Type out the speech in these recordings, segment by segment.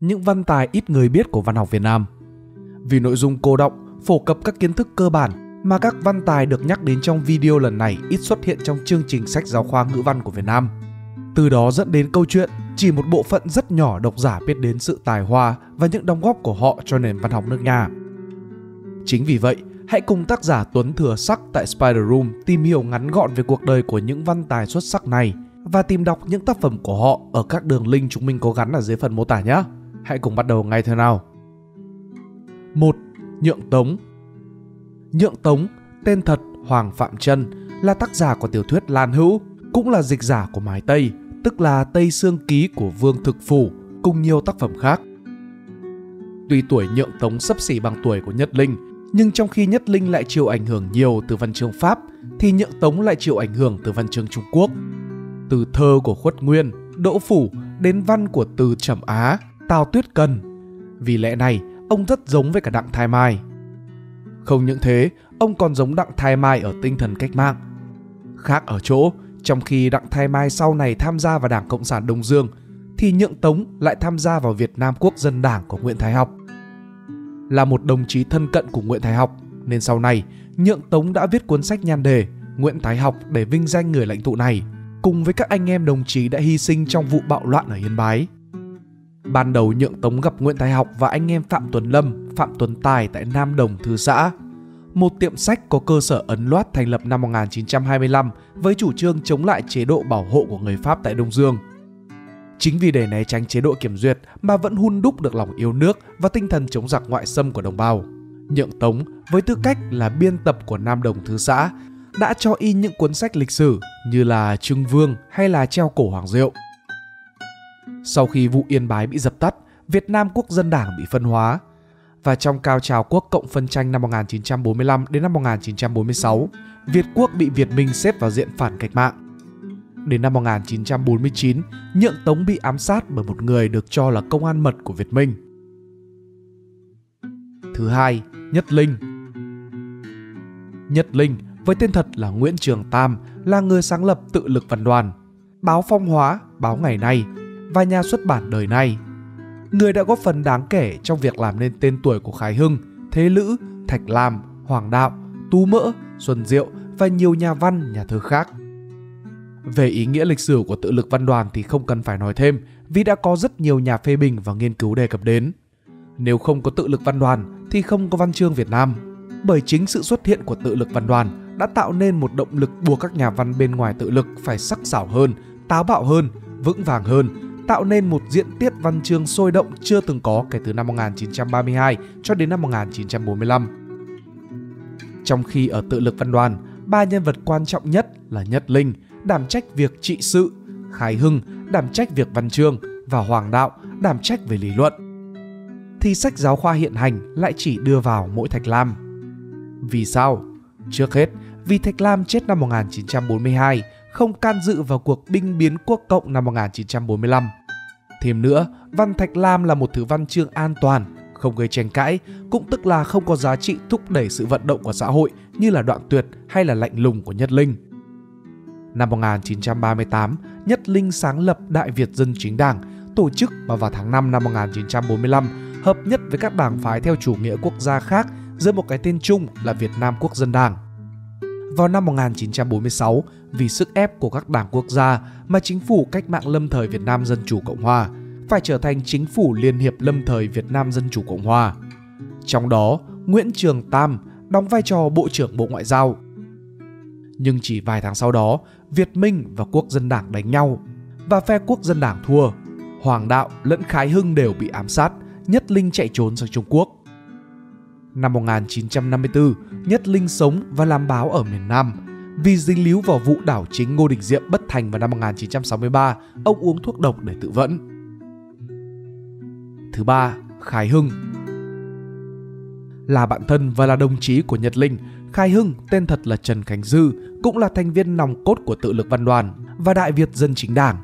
những văn tài ít người biết của văn học Việt Nam. Vì nội dung cô động, phổ cập các kiến thức cơ bản mà các văn tài được nhắc đến trong video lần này ít xuất hiện trong chương trình sách giáo khoa ngữ văn của Việt Nam. Từ đó dẫn đến câu chuyện chỉ một bộ phận rất nhỏ độc giả biết đến sự tài hoa và những đóng góp của họ cho nền văn học nước nhà. Chính vì vậy, hãy cùng tác giả Tuấn Thừa Sắc tại Spider Room tìm hiểu ngắn gọn về cuộc đời của những văn tài xuất sắc này và tìm đọc những tác phẩm của họ ở các đường link chúng mình có gắn ở dưới phần mô tả nhé. Hãy cùng bắt đầu ngay thôi nào. 1. Nhượng Tống Nhượng Tống, tên thật Hoàng Phạm Trân, là tác giả của tiểu thuyết Lan Hữu, cũng là dịch giả của Mái Tây, tức là Tây Sương Ký của Vương Thực Phủ, cùng nhiều tác phẩm khác. Tuy tuổi Nhượng Tống sấp xỉ bằng tuổi của Nhất Linh, nhưng trong khi Nhất Linh lại chịu ảnh hưởng nhiều từ văn chương Pháp, thì Nhượng Tống lại chịu ảnh hưởng từ văn chương Trung Quốc. Từ thơ của Khuất Nguyên, Đỗ Phủ đến văn của Từ Trầm Á, Tào Tuyết Cần. Vì lẽ này, ông rất giống với cả Đặng Thái Mai. Không những thế, ông còn giống Đặng Thái Mai ở tinh thần cách mạng. Khác ở chỗ, trong khi Đặng Thái Mai sau này tham gia vào Đảng Cộng sản Đông Dương, thì Nhượng Tống lại tham gia vào Việt Nam Quốc dân Đảng của Nguyễn Thái Học. Là một đồng chí thân cận của Nguyễn Thái Học, nên sau này Nhượng Tống đã viết cuốn sách nhan đề Nguyễn Thái Học để vinh danh người lãnh tụ này, cùng với các anh em đồng chí đã hy sinh trong vụ bạo loạn ở Yên Bái. Ban đầu Nhượng Tống gặp Nguyễn Thái Học và anh em Phạm Tuấn Lâm, Phạm Tuấn Tài tại Nam Đồng Thư Xã. Một tiệm sách có cơ sở ấn loát thành lập năm 1925 với chủ trương chống lại chế độ bảo hộ của người Pháp tại Đông Dương. Chính vì để né tránh chế độ kiểm duyệt mà vẫn hun đúc được lòng yêu nước và tinh thần chống giặc ngoại xâm của đồng bào. Nhượng Tống với tư cách là biên tập của Nam Đồng Thư Xã đã cho in những cuốn sách lịch sử như là Trưng Vương hay là Treo cổ Hoàng Diệu. Sau khi vụ Yên Bái bị dập tắt, Việt Nam Quốc dân Đảng bị phân hóa và trong cao trào quốc cộng phân tranh năm 1945 đến năm 1946, Việt Quốc bị Việt Minh xếp vào diện phản cách mạng. Đến năm 1949, Nhượng Tống bị ám sát bởi một người được cho là công an mật của Việt Minh. Thứ hai, Nhất Linh Nhất Linh với tên thật là Nguyễn Trường Tam là người sáng lập tự lực văn đoàn, báo Phong Hóa, báo Ngày Nay và nhà xuất bản đời nay. Người đã góp phần đáng kể trong việc làm nên tên tuổi của Khải Hưng, Thế Lữ, Thạch Lam, Hoàng Đạo, Tú Mỡ, Xuân Diệu và nhiều nhà văn, nhà thơ khác. Về ý nghĩa lịch sử của tự lực văn đoàn thì không cần phải nói thêm vì đã có rất nhiều nhà phê bình và nghiên cứu đề cập đến. Nếu không có tự lực văn đoàn thì không có văn chương Việt Nam. Bởi chính sự xuất hiện của tự lực văn đoàn đã tạo nên một động lực buộc các nhà văn bên ngoài tự lực phải sắc sảo hơn, táo bạo hơn, vững vàng hơn tạo nên một diện tiết văn chương sôi động chưa từng có kể từ năm 1932 cho đến năm 1945. Trong khi ở tự lực văn đoàn, ba nhân vật quan trọng nhất là Nhất Linh đảm trách việc trị sự, Khải Hưng đảm trách việc văn chương và Hoàng Đạo đảm trách về lý luận. Thì sách giáo khoa hiện hành lại chỉ đưa vào mỗi Thạch Lam. Vì sao? Trước hết, vì Thạch Lam chết năm 1942 không can dự vào cuộc binh biến quốc cộng năm 1945. Thêm nữa, văn Thạch Lam là một thứ văn chương an toàn, không gây tranh cãi, cũng tức là không có giá trị thúc đẩy sự vận động của xã hội như là đoạn tuyệt hay là lạnh lùng của Nhất Linh. Năm 1938, Nhất Linh sáng lập Đại Việt Dân Chính Đảng, tổ chức và vào tháng 5 năm 1945 hợp nhất với các đảng phái theo chủ nghĩa quốc gia khác dưới một cái tên chung là Việt Nam Quốc dân Đảng. Vào năm 1946, vì sức ép của các đảng quốc gia mà chính phủ cách mạng lâm thời Việt Nam Dân Chủ Cộng Hòa phải trở thành chính phủ liên hiệp lâm thời Việt Nam Dân Chủ Cộng Hòa. Trong đó, Nguyễn Trường Tam đóng vai trò Bộ trưởng Bộ Ngoại giao. Nhưng chỉ vài tháng sau đó, Việt Minh và Quốc dân đảng đánh nhau và phe Quốc dân đảng thua. Hoàng Đạo lẫn Khái Hưng đều bị ám sát, Nhất Linh chạy trốn sang Trung Quốc. Năm 1954, Nhất Linh sống và làm báo ở miền Nam. Vì dính líu vào vụ đảo chính Ngô Đình Diệm bất thành vào năm 1963, ông uống thuốc độc để tự vẫn. Thứ ba, Khải Hưng Là bạn thân và là đồng chí của Nhật Linh, Khai Hưng, tên thật là Trần Khánh Dư, cũng là thành viên nòng cốt của tự lực văn đoàn và Đại Việt Dân Chính Đảng.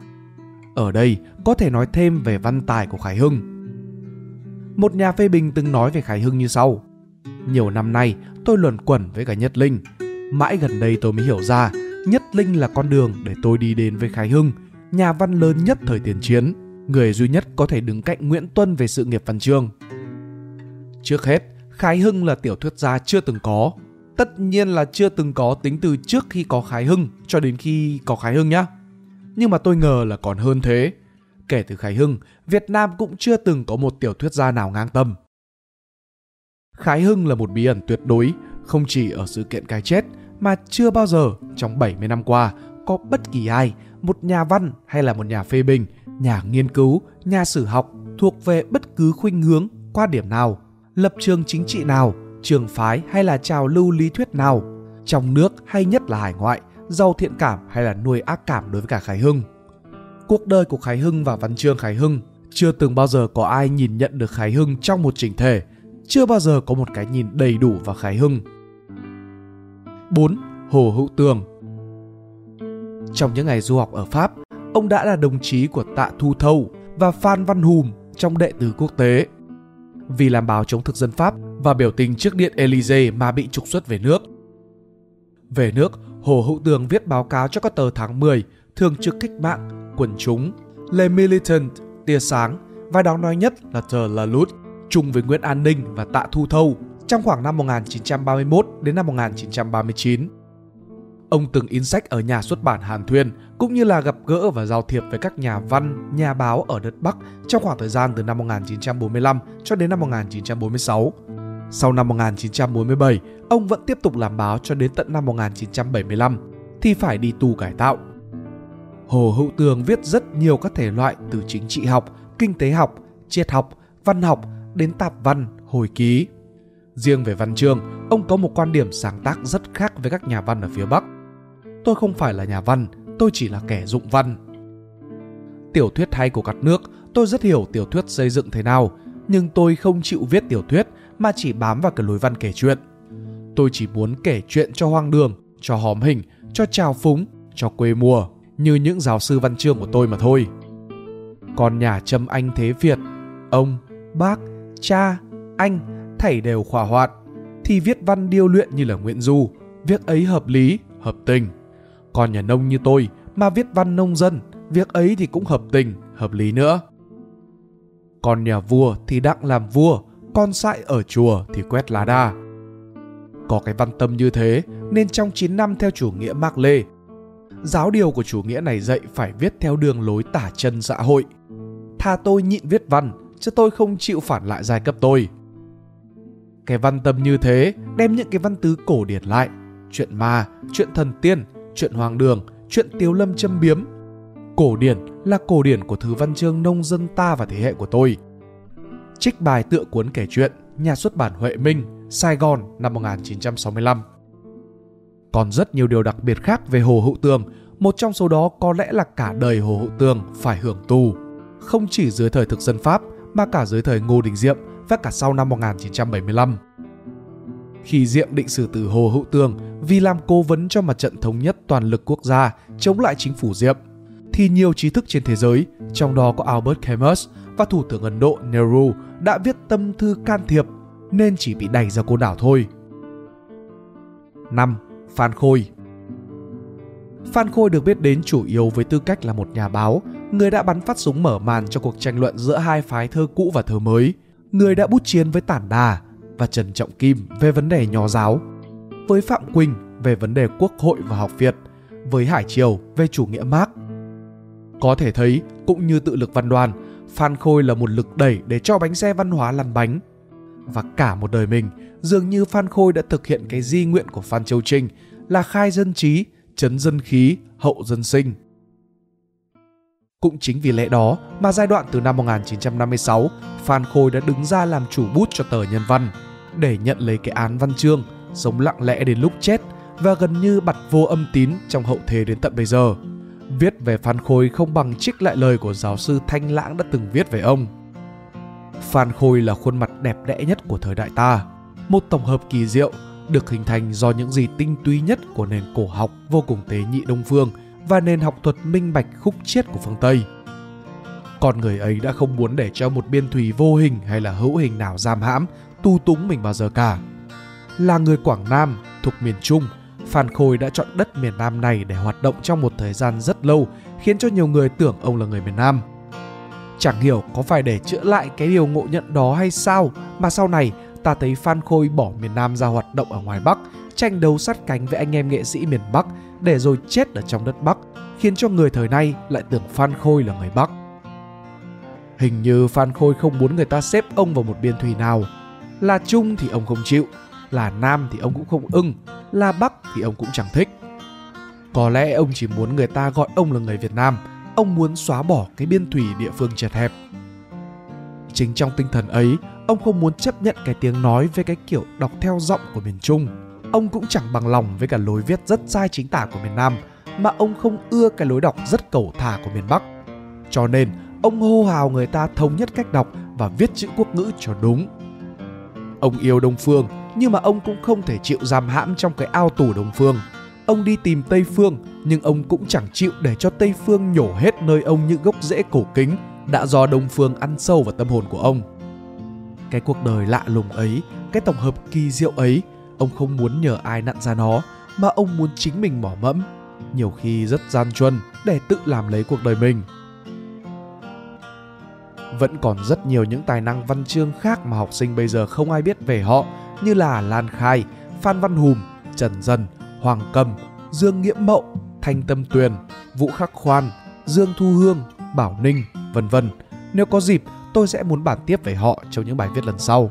Ở đây có thể nói thêm về văn tài của Khải Hưng. Một nhà phê bình từng nói về Khải Hưng như sau. Nhiều năm nay tôi luẩn quẩn với cả Nhất Linh. Mãi gần đây tôi mới hiểu ra Nhất Linh là con đường để tôi đi đến với Khái Hưng, nhà văn lớn nhất thời tiền chiến. người duy nhất có thể đứng cạnh Nguyễn Tuân về sự nghiệp văn chương. Trước hết, Khái Hưng là tiểu thuyết gia chưa từng có. Tất nhiên là chưa từng có tính từ trước khi có Khái Hưng cho đến khi có Khái Hưng nhá. Nhưng mà tôi ngờ là còn hơn thế. Kể từ Khái Hưng, Việt Nam cũng chưa từng có một tiểu thuyết gia nào ngang tầm. Khái Hưng là một bí ẩn tuyệt đối, không chỉ ở sự kiện cái chết mà chưa bao giờ trong 70 năm qua có bất kỳ ai, một nhà văn hay là một nhà phê bình, nhà nghiên cứu, nhà sử học thuộc về bất cứ khuynh hướng, quan điểm nào, lập trường chính trị nào, trường phái hay là trào lưu lý thuyết nào, trong nước hay nhất là hải ngoại, giàu thiện cảm hay là nuôi ác cảm đối với cả Khải Hưng. Cuộc đời của Khải Hưng và văn chương Khải Hưng chưa từng bao giờ có ai nhìn nhận được Khải Hưng trong một chỉnh thể, chưa bao giờ có một cái nhìn đầy đủ và khái Hưng. 4. Hồ Hữu Tường Trong những ngày du học ở Pháp, ông đã là đồng chí của Tạ Thu Thâu và Phan Văn Hùm trong đệ tứ quốc tế. Vì làm báo chống thực dân Pháp và biểu tình trước điện Elysee mà bị trục xuất về nước. Về nước, Hồ Hữu Tường viết báo cáo cho các tờ tháng 10, thường trực cách mạng, quần chúng, Le Militant, tia sáng và đáng nói nhất là tờ La Lutte, chung với Nguyễn An Ninh và Tạ Thu Thâu trong khoảng năm 1931 đến năm 1939. Ông từng in sách ở nhà xuất bản Hàn Thuyên cũng như là gặp gỡ và giao thiệp với các nhà văn, nhà báo ở đất Bắc trong khoảng thời gian từ năm 1945 cho đến năm 1946. Sau năm 1947, ông vẫn tiếp tục làm báo cho đến tận năm 1975 thì phải đi tù cải tạo. Hồ Hữu Tường viết rất nhiều các thể loại từ chính trị học, kinh tế học, triết học, văn học đến tạp văn, hồi ký. Riêng về văn chương, ông có một quan điểm sáng tác rất khác với các nhà văn ở phía Bắc. Tôi không phải là nhà văn, tôi chỉ là kẻ dụng văn. Tiểu thuyết hay của các nước, tôi rất hiểu tiểu thuyết xây dựng thế nào, nhưng tôi không chịu viết tiểu thuyết mà chỉ bám vào cái lối văn kể chuyện. Tôi chỉ muốn kể chuyện cho hoang đường, cho hóm hình, cho trào phúng, cho quê mùa, như những giáo sư văn chương của tôi mà thôi. Còn nhà Trâm Anh Thế Việt, ông, bác, cha, anh, thảy đều khỏa hoạn, thì viết văn điêu luyện như là Nguyễn Du, việc ấy hợp lý, hợp tình. Còn nhà nông như tôi mà viết văn nông dân, việc ấy thì cũng hợp tình, hợp lý nữa. Còn nhà vua thì đặng làm vua, con sại ở chùa thì quét lá đa. Có cái văn tâm như thế nên trong 9 năm theo chủ nghĩa Mác Lê, giáo điều của chủ nghĩa này dạy phải viết theo đường lối tả chân xã hội. Tha tôi nhịn viết văn, chứ tôi không chịu phản lại giai cấp tôi. Cái văn tâm như thế đem những cái văn tứ cổ điển lại, chuyện ma, chuyện thần tiên, chuyện hoàng đường, chuyện tiêu lâm châm biếm. Cổ điển là cổ điển của thứ văn chương nông dân ta và thế hệ của tôi. Trích bài tựa cuốn kể chuyện, nhà xuất bản Huệ Minh, Sài Gòn năm 1965. Còn rất nhiều điều đặc biệt khác về Hồ Hữu Tường, một trong số đó có lẽ là cả đời Hồ Hữu Tường phải hưởng tù. Không chỉ dưới thời thực dân Pháp mà cả dưới thời Ngô Đình Diệm và cả sau năm 1975. Khi Diệm định xử tử Hồ Hữu Tường vì làm cố vấn cho mặt trận thống nhất toàn lực quốc gia chống lại chính phủ Diệm, thì nhiều trí thức trên thế giới, trong đó có Albert Camus và Thủ tướng Ấn Độ Nehru đã viết tâm thư can thiệp nên chỉ bị đẩy ra côn đảo thôi. 5. Phan Khôi Phan Khôi được biết đến chủ yếu với tư cách là một nhà báo, người đã bắn phát súng mở màn cho cuộc tranh luận giữa hai phái thơ cũ và thơ mới, người đã bút chiến với Tản Đà và Trần Trọng Kim về vấn đề nho giáo, với Phạm Quỳnh về vấn đề quốc hội và học Việt, với Hải Triều về chủ nghĩa Marx. Có thể thấy, cũng như tự lực văn đoàn, Phan Khôi là một lực đẩy để cho bánh xe văn hóa lăn bánh. Và cả một đời mình, dường như Phan Khôi đã thực hiện cái di nguyện của Phan Châu Trinh là khai dân trí, chấn dân khí, hậu dân sinh. Cũng chính vì lẽ đó mà giai đoạn từ năm 1956, Phan Khôi đã đứng ra làm chủ bút cho tờ Nhân văn để nhận lấy cái án văn chương, sống lặng lẽ đến lúc chết và gần như bặt vô âm tín trong hậu thế đến tận bây giờ. Viết về Phan Khôi không bằng trích lại lời của giáo sư Thanh Lãng đã từng viết về ông. Phan Khôi là khuôn mặt đẹp đẽ nhất của thời đại ta, một tổng hợp kỳ diệu được hình thành do những gì tinh túy nhất của nền cổ học vô cùng tế nhị Đông phương và nền học thuật minh bạch khúc chiết của phương Tây. Con người ấy đã không muốn để cho một biên thùy vô hình hay là hữu hình nào giam hãm, tu túng mình bao giờ cả. Là người Quảng Nam, thuộc miền Trung, Phan Khôi đã chọn đất miền Nam này để hoạt động trong một thời gian rất lâu, khiến cho nhiều người tưởng ông là người miền Nam. Chẳng hiểu có phải để chữa lại cái điều ngộ nhận đó hay sao mà sau này ta thấy Phan Khôi bỏ miền Nam ra hoạt động ở ngoài Bắc, tranh đấu sát cánh với anh em nghệ sĩ miền Bắc để rồi chết ở trong đất Bắc, khiến cho người thời nay lại tưởng Phan Khôi là người Bắc. Hình như Phan Khôi không muốn người ta xếp ông vào một biên thùy nào. Là Trung thì ông không chịu, là Nam thì ông cũng không ưng, là Bắc thì ông cũng chẳng thích. Có lẽ ông chỉ muốn người ta gọi ông là người Việt Nam, ông muốn xóa bỏ cái biên thủy địa phương chật hẹp. Chính trong tinh thần ấy, ông không muốn chấp nhận cái tiếng nói với cái kiểu đọc theo giọng của miền Trung. Ông cũng chẳng bằng lòng với cả lối viết rất sai chính tả của miền Nam, mà ông không ưa cái lối đọc rất cầu thả của miền Bắc. Cho nên, ông hô hào người ta thống nhất cách đọc và viết chữ quốc ngữ cho đúng. Ông yêu Đông Phương, nhưng mà ông cũng không thể chịu giam hãm trong cái ao tù Đông Phương. Ông đi tìm Tây Phương, nhưng ông cũng chẳng chịu để cho Tây Phương nhổ hết nơi ông những gốc rễ cổ kính đã do Đông Phương ăn sâu vào tâm hồn của ông. Cái cuộc đời lạ lùng ấy, cái tổng hợp kỳ diệu ấy, ông không muốn nhờ ai nặn ra nó, mà ông muốn chính mình mỏ mẫm, nhiều khi rất gian truân để tự làm lấy cuộc đời mình. Vẫn còn rất nhiều những tài năng văn chương khác mà học sinh bây giờ không ai biết về họ như là Lan Khai, Phan Văn Hùm, Trần Dân, Hoàng Cầm, Dương Nghĩa Mậu, Thanh Tâm Tuyền, Vũ Khắc Khoan, Dương Thu Hương, Bảo Ninh, vân vân. Nếu có dịp, tôi sẽ muốn bản tiếp về họ trong những bài viết lần sau.